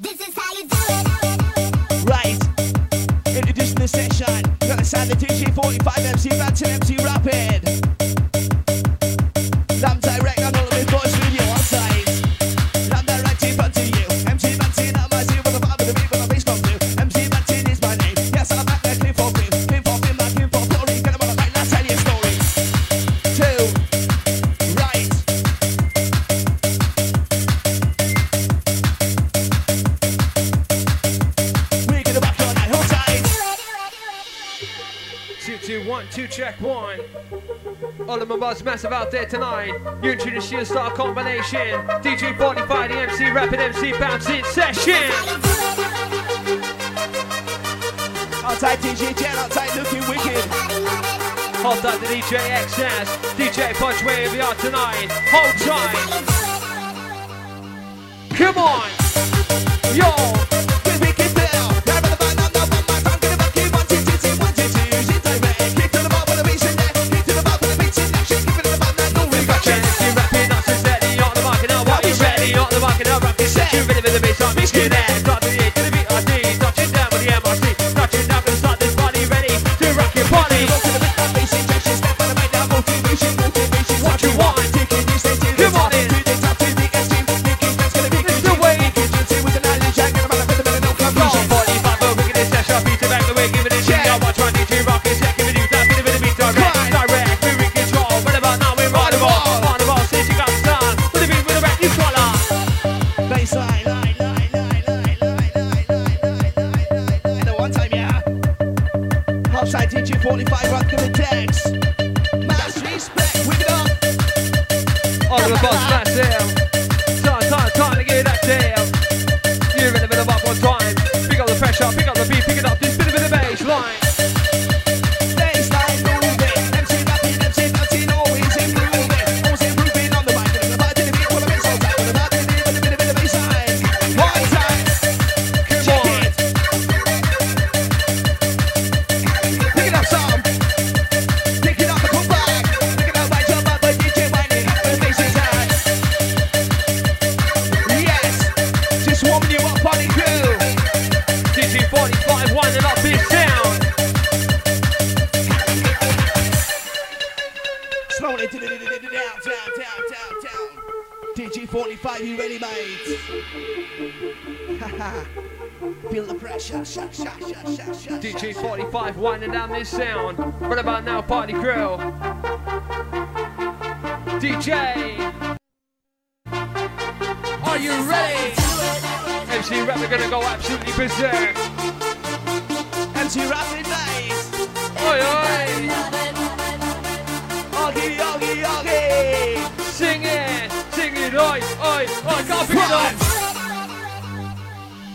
This is how you do it. Right. Introducing the session. gotta sign the DJ 45 MC Bouncing MC Rapid. Massive out there tonight. You and to your star combination. DJ 45, the MC, rapping, MC, Bouncing Session. Outside DJ Jen, tight, looking wicked. Hold tight the DJ XS, DJ Punch, where we are tonight. Hold tight. Come on. Yo. money down, down, down, down, down. DJ45, you ready, mate? Haha. Feel the pressure. DJ45, winding down this sound. Right about now, party grill. DJ. Are you ready? MC rapper gonna go absolutely berserk. MC rapper mate. Oi, oi. on.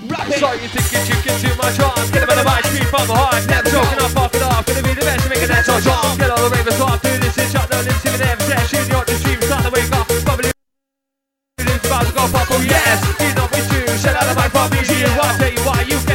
Rap it. Sorry, you think you should get too much on. Get about the mind, speed from the heart. Never talking off, fucking off. Gonna be the best to make a dance on top. Get all the ravers off. Do this and shut down. Live to the never set. Shoot you on the stream. Start the wake up. Bubbly. Live about to go pop. Oh, yes. He's not with you. Shut out the mic, pop. Easy. Why? Tell you why. You can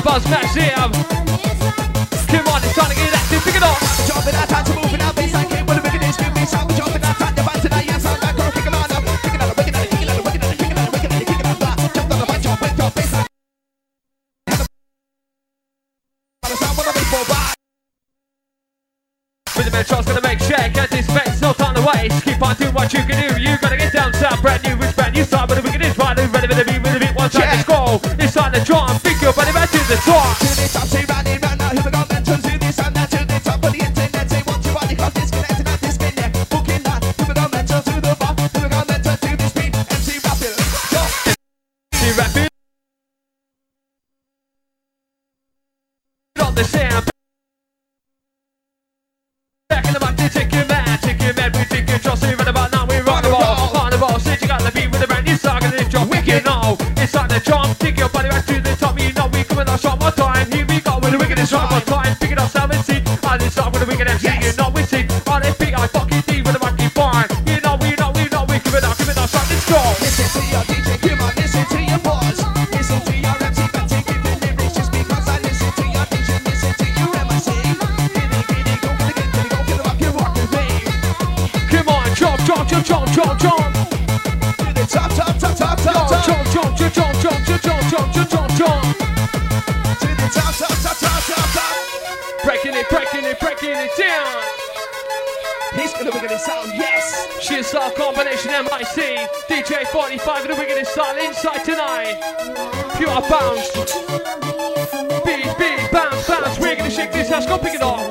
about Smash Jam. about the sound. Back in the back, they take your man, take your man, we take your trust, even about now we rock the ball. On the ball, said you got the beat with a brand new song, and it's your wicked now. It's like the charm, take your body right to the top, you know we coming out short more time. Here we go with the wickedest rock more time, picking up 17, and it's not with the wickedest, yes. you know we see. On it, beat, I fucking 45, and we're gonna style inside tonight. Pure bounce. Beat, beat, bounce, bounce. We're gonna shake this house, go pick it up.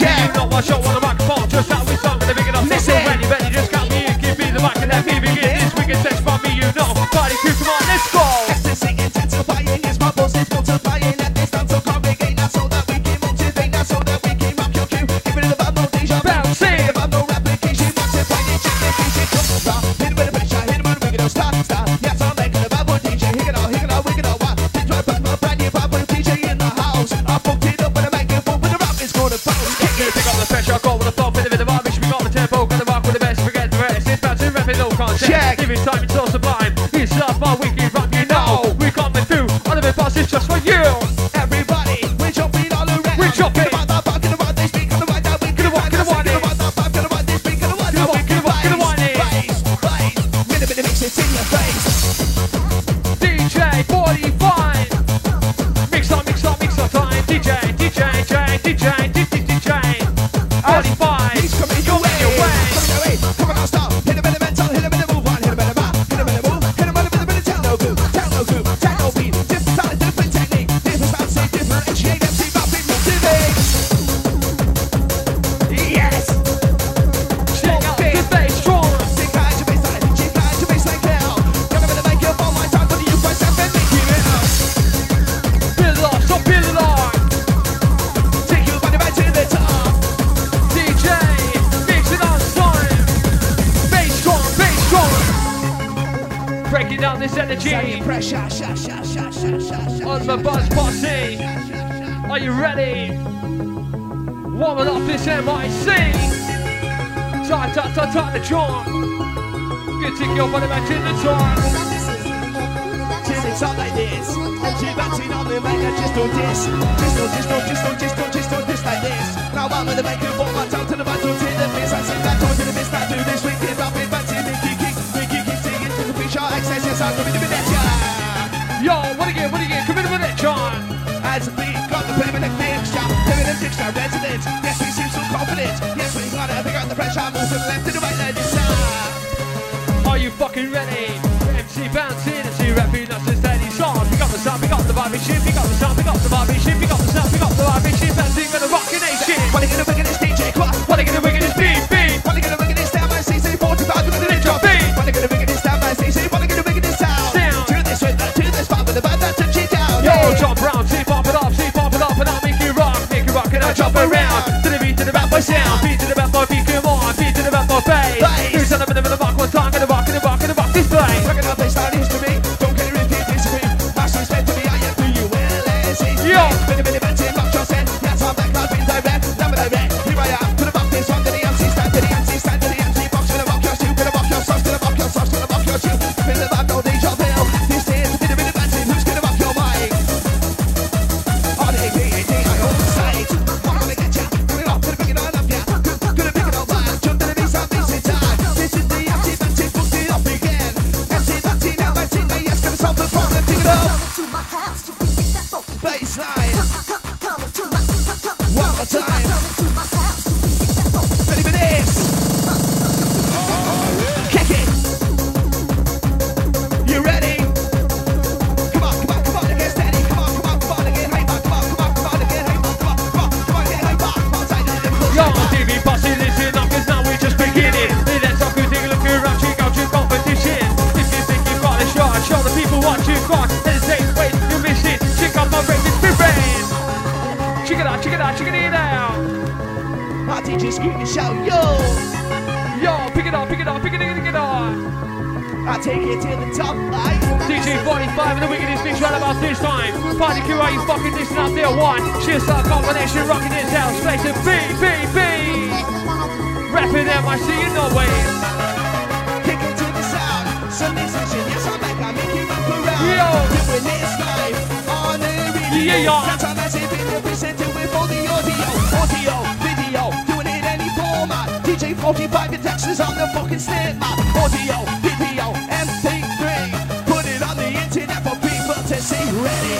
Yeah. You know I show on the microphone just how with sung and they make it up. Miss so You bet. You just got me give me the mic and let me begin. This wicked sex by me, you know. Party, come on. time to join. Good to go, but imagine the time. Till like this. And she bouncing on the just do this. Just do, just do, just do, just do, just do this like this. Now I'm in the mic and put my tongue to the back, don't the piss. I sing that tone to the miss, I do this. We keep rapping, bouncing, Nicky, kick, Nicky, kick, singing to the feature. Access, yes, I'm coming to be that yeah. Yo, what again, what again, come in with that, John. As we got the permanent mixture, permanent mixture, resident. Yes, we seem confidence. Yes, but you gotta pick up the pressure. Move from left to the right, ladies. Sound. Are you fucking ready? MC bouncing, MC Rapid. that's his daily song. We got the sound, We got the vibing ship. We got the sound, We got the vibing ship. We got the sound. sound. I take it to the top. I DJ 45 and the wickedest bitch right about this time. Party crew, are you fucking listening out there? One, cheers our combination, rocking this house, facing B, B, B. Rapping MIC in no way. Kick it to the sound, Sunday session, yes, I'm back, I'm making up around. Yo! Doing this live on the radio. Yeah, yeah. That's how massive in presented with all the audio, audio, video, doing it any format. DJ 45 in Texas on the fucking snare map. Audio, video. she ready?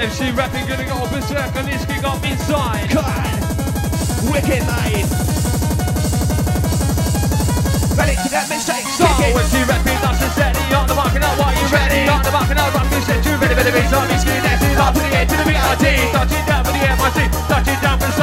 If she rapping, gonna go berserk and this could got me inside. Wicked night. Ready to that mistake, so kick she rapping, that's a steady. On the mark and I want you ready? On the mark and out, rock this set. You ready, ready, ready. Zombie skin, that's it. Up to the edge, to the VRT. Touching down for the MIC. Touching down for the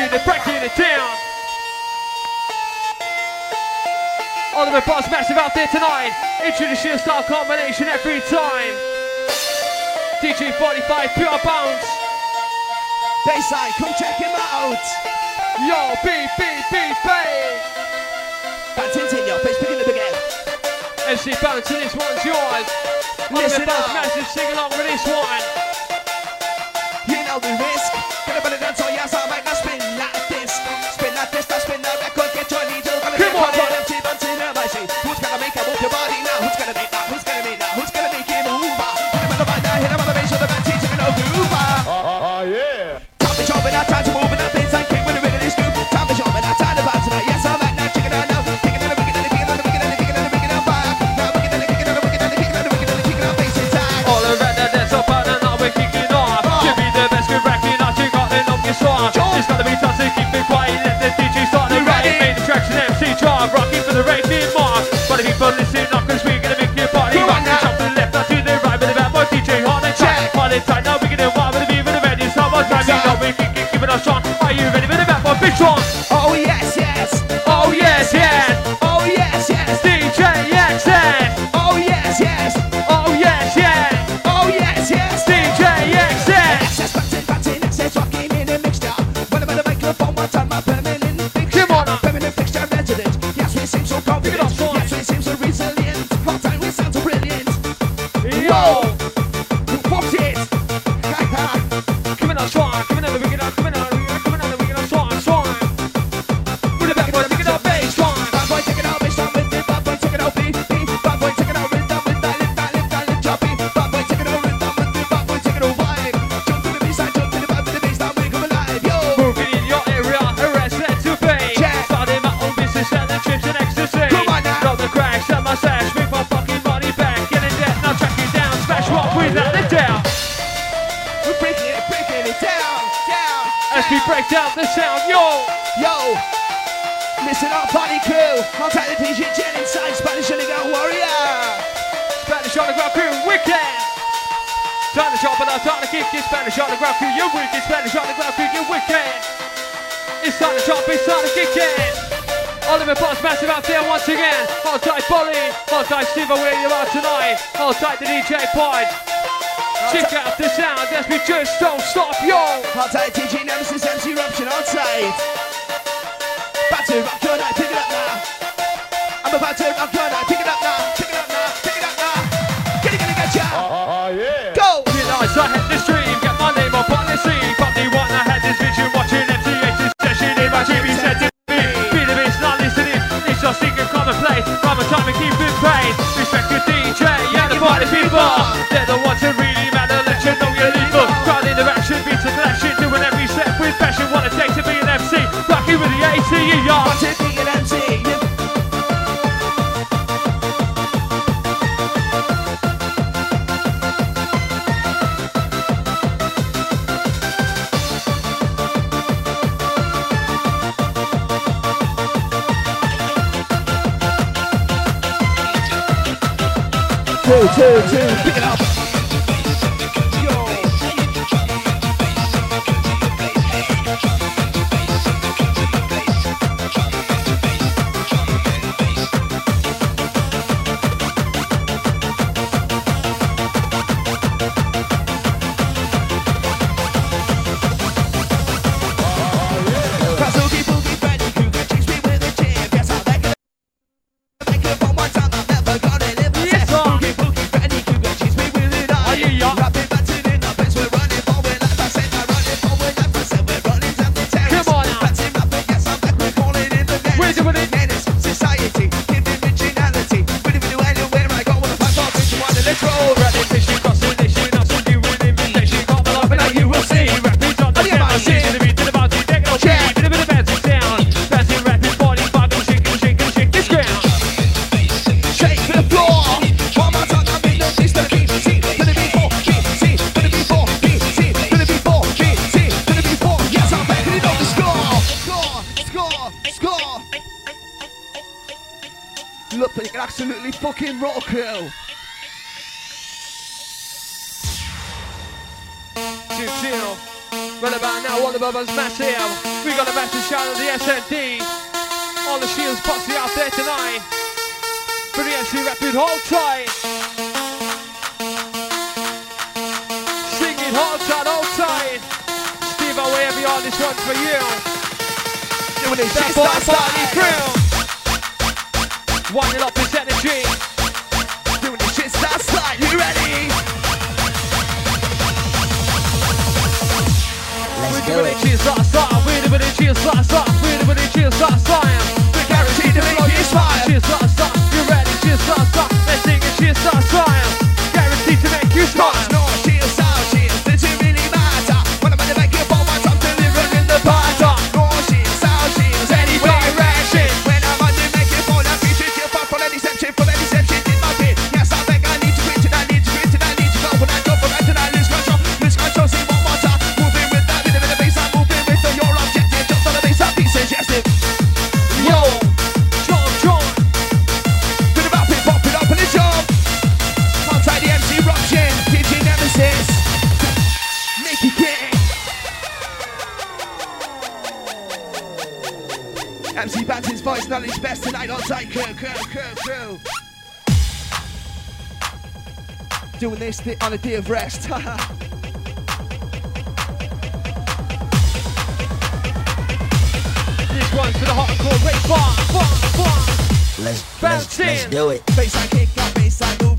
in, they're back in the town. Oliver Boss massive out there tonight. Introducing a star combination every time. DJ 45 pure bounce. Bayside, come check him out. Yo, B, B, B, B. Back Tintin, yo, face picking up again. MC Bounce, and this one's yours. Listen Oliver Boss massive sing along with this one. You know the risk. Come on. Are you ready? kick this Spanish on the ground, crew, you We get This Spanish on the ground, crew, you wicked. It's time to drop, it's time to kick it. Oliver Boss massive out there once again. Hold tight, Bolly. Hold tight, Steve, where you are tonight. Hold tight, the DJ point Check out the sound that's me just don't stop, yo. Hold tight, DJ Nemesis, MC Eruption, on tight. Back to rock your night, pick it up now. I'm about to rock your night, pick it up now. wanna wanna have this vision watching MCH's session in my TV set. to me. The not listening. It's just time we. Respect your DJ and the party people. They're the two, two, pick it up. Urban's match. We got a massive shout out the SND. All the Shields Posse out there tonight. For the MC Rapid Hold Tight. Singing Hold Tight, Hold Tight. Steve, I'll wear beyond this one for you. Doing this Step on party thrill. Winding up his energy. Doing this shit, start slide. You ready? sa sa, we're the village here, sa sa, we're the village here, sa sa. We're guaranteed to make you smile. Cheers, sa sa, you ready? Cheers, sa sa, let's sing it, cheers, sa sa. Guaranteed to make you smile. MC Batty's voice knowledge best tonight on tight crew, crew, crew, crew. Doing this on a day of rest. this one's for the hardcore, great bar, bar, bar. Let's, let's, let's do it. Baseline kick, got baseline.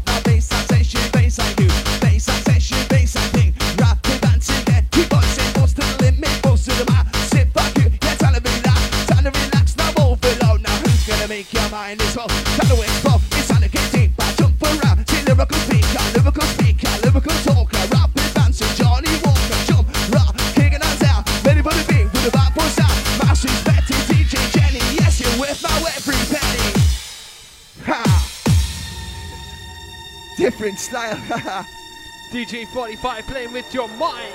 mine is well. Trying to explore, it's time to get deep. I jump around, see lyrical speaker, lyrical speaker, lyrical talker, rapid dancer, Johnny Walker, jump, rock, kicking hands out, ready for the beat with the back push out. Massive Betty, DJ Jenny, yes, you're worth my every penny. Ha! Different style, haha. DJ 45 playing with your mind.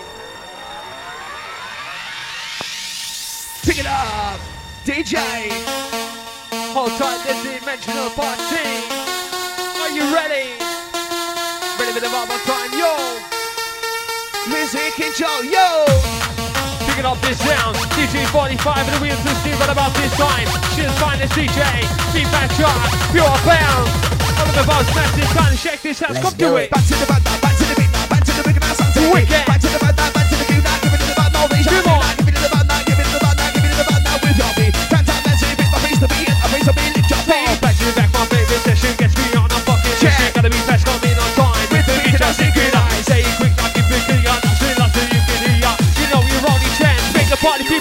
Pick it up, DJ. Hold tight, this dimensional party. Are you ready? Ready for the bubble time, yo! Music control, yo! Picking up this sound, DJ 45 and the wheels is still right about this time. She's finest DJ, deep back chart, pure bound. Oliver Buzz, massive time, shake this house, come do it. Back to the bad, back to the beat, back to the big man, sound to the wicked. Back to the bad, back to the beat, not giving it about no reason.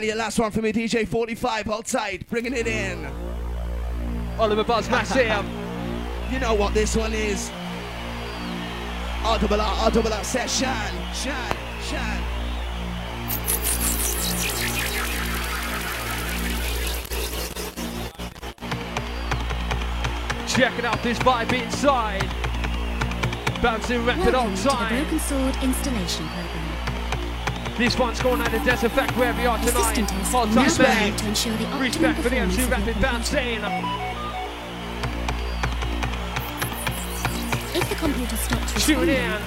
Danny, the last one for me, DJ 45, Hold tight, bringing it in. Oliver Buzz, mash You know what this one is. R double R, R double R, set, shine, shine, shine. Checking out this vibe inside. Bouncing record Welcome on time. To the Broken Sword installation program. This one's going out of effect where we are tonight. Hard time man. Respect for the MC Rapid bouncing. If the computer stops in. then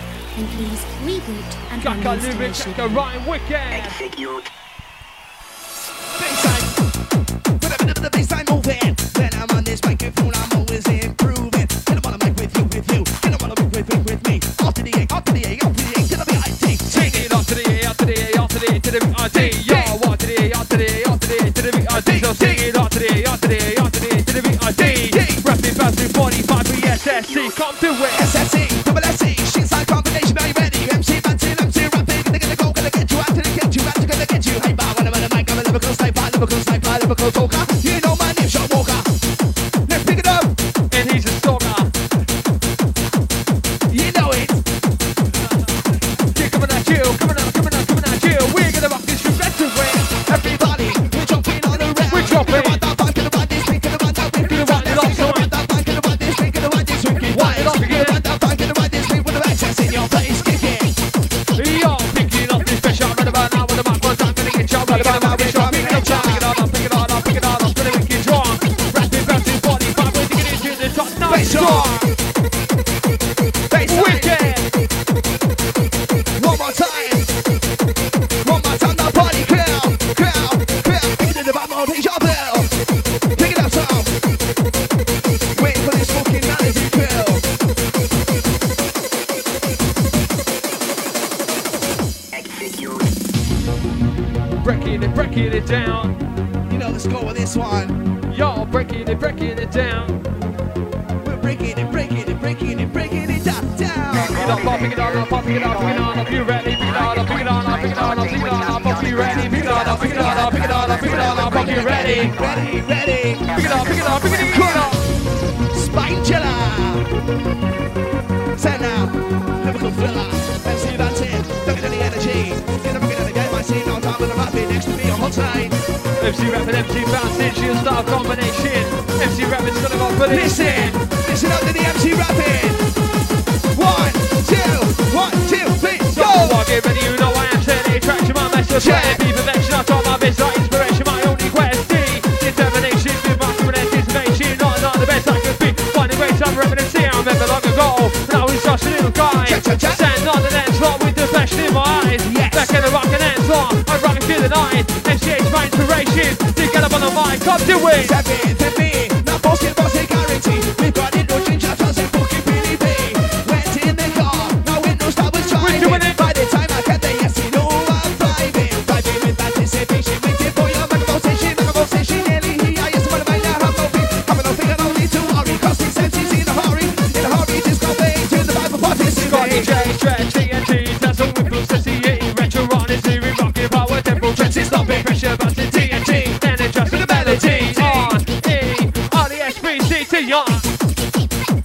please reboot and Ryan Wicked. Execute. Baseline. Put baseline. When I'm on this microphone, I'm always improving. pick it up, pick it up, I'll ready, pick it up, I'll pick it up, pick it up, pick it up, pick it be ready, pick it up, I'll pick it up, pick it up, pick it up, I'll be ready, ready, ready, pick it up, pick it up, pick it up, Spine chiller, send out, lyrical thriller, MC that's it, don't get any energy, get up again and again, I see no time with a rap next to me on hot side. MC rap MC bouncing, she'll start a combination, MC rap gonna go for Listen, listen up to the MC rapping, one, two, with in my eyes. Yes. Back in the rock and dance floor, I'm rocking through the night. MCH my inspiration, to get up on the mic, come do it. Seven, to me, now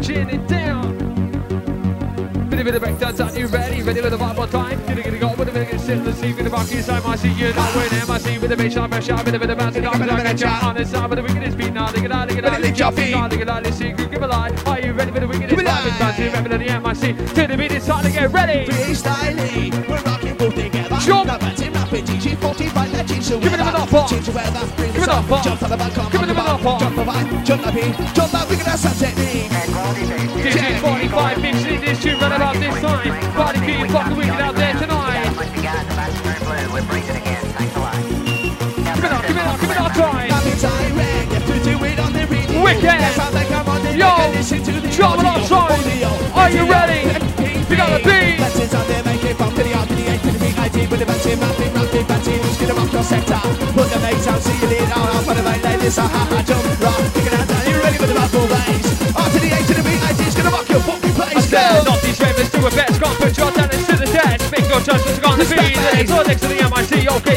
touching it down. Bit of bit of breakdowns, are you ready? Ready with the vibe on time? Gonna get it go with a bit of sit, let's see, with the rock inside my seat, you're not winning, my seat with the bass, I'm a shot, bit of bit of bouncing, I'm gonna get you on the side, with the wickedest beat now, it out, dig it out, Ready, lift your feet. dig it out, let's see, give a lie. Are you ready for the wickedest Give? It's time to live. remember the MIC, to the beat, it's time to get ready. Freestyling, we're rocking both together. Jump. Rapping, DJ 45, that change the Give it weather. a minute, Change the weather, bring Give it a sun. minute, Jump on the back, come Give on it a the minute, bar. Jump the vibe, jump the beat, jump that, wicked ass sunset beat. This is 45 mixing this tune right about this time. Party crew, fucking wicked out there tonight. Give it up, give it up, give it up. Rapping direct, you have to do it on the radio. Wicked. That's how they come on the Yo. mic and listen to the Drop it audio, up, son. audio. Are you ready? Your sector? Put the bass out, see you later. I'll put the bass like this, ha, ha, jump, rock. Pick it out, down, you ready for the rap bass? R to the A to the B, I D's gonna rock your fucking place. Go! Not these ravers do a best, can't put your talents to the test. Make your judgments on the beat. Let's all next to the MIC. Okay,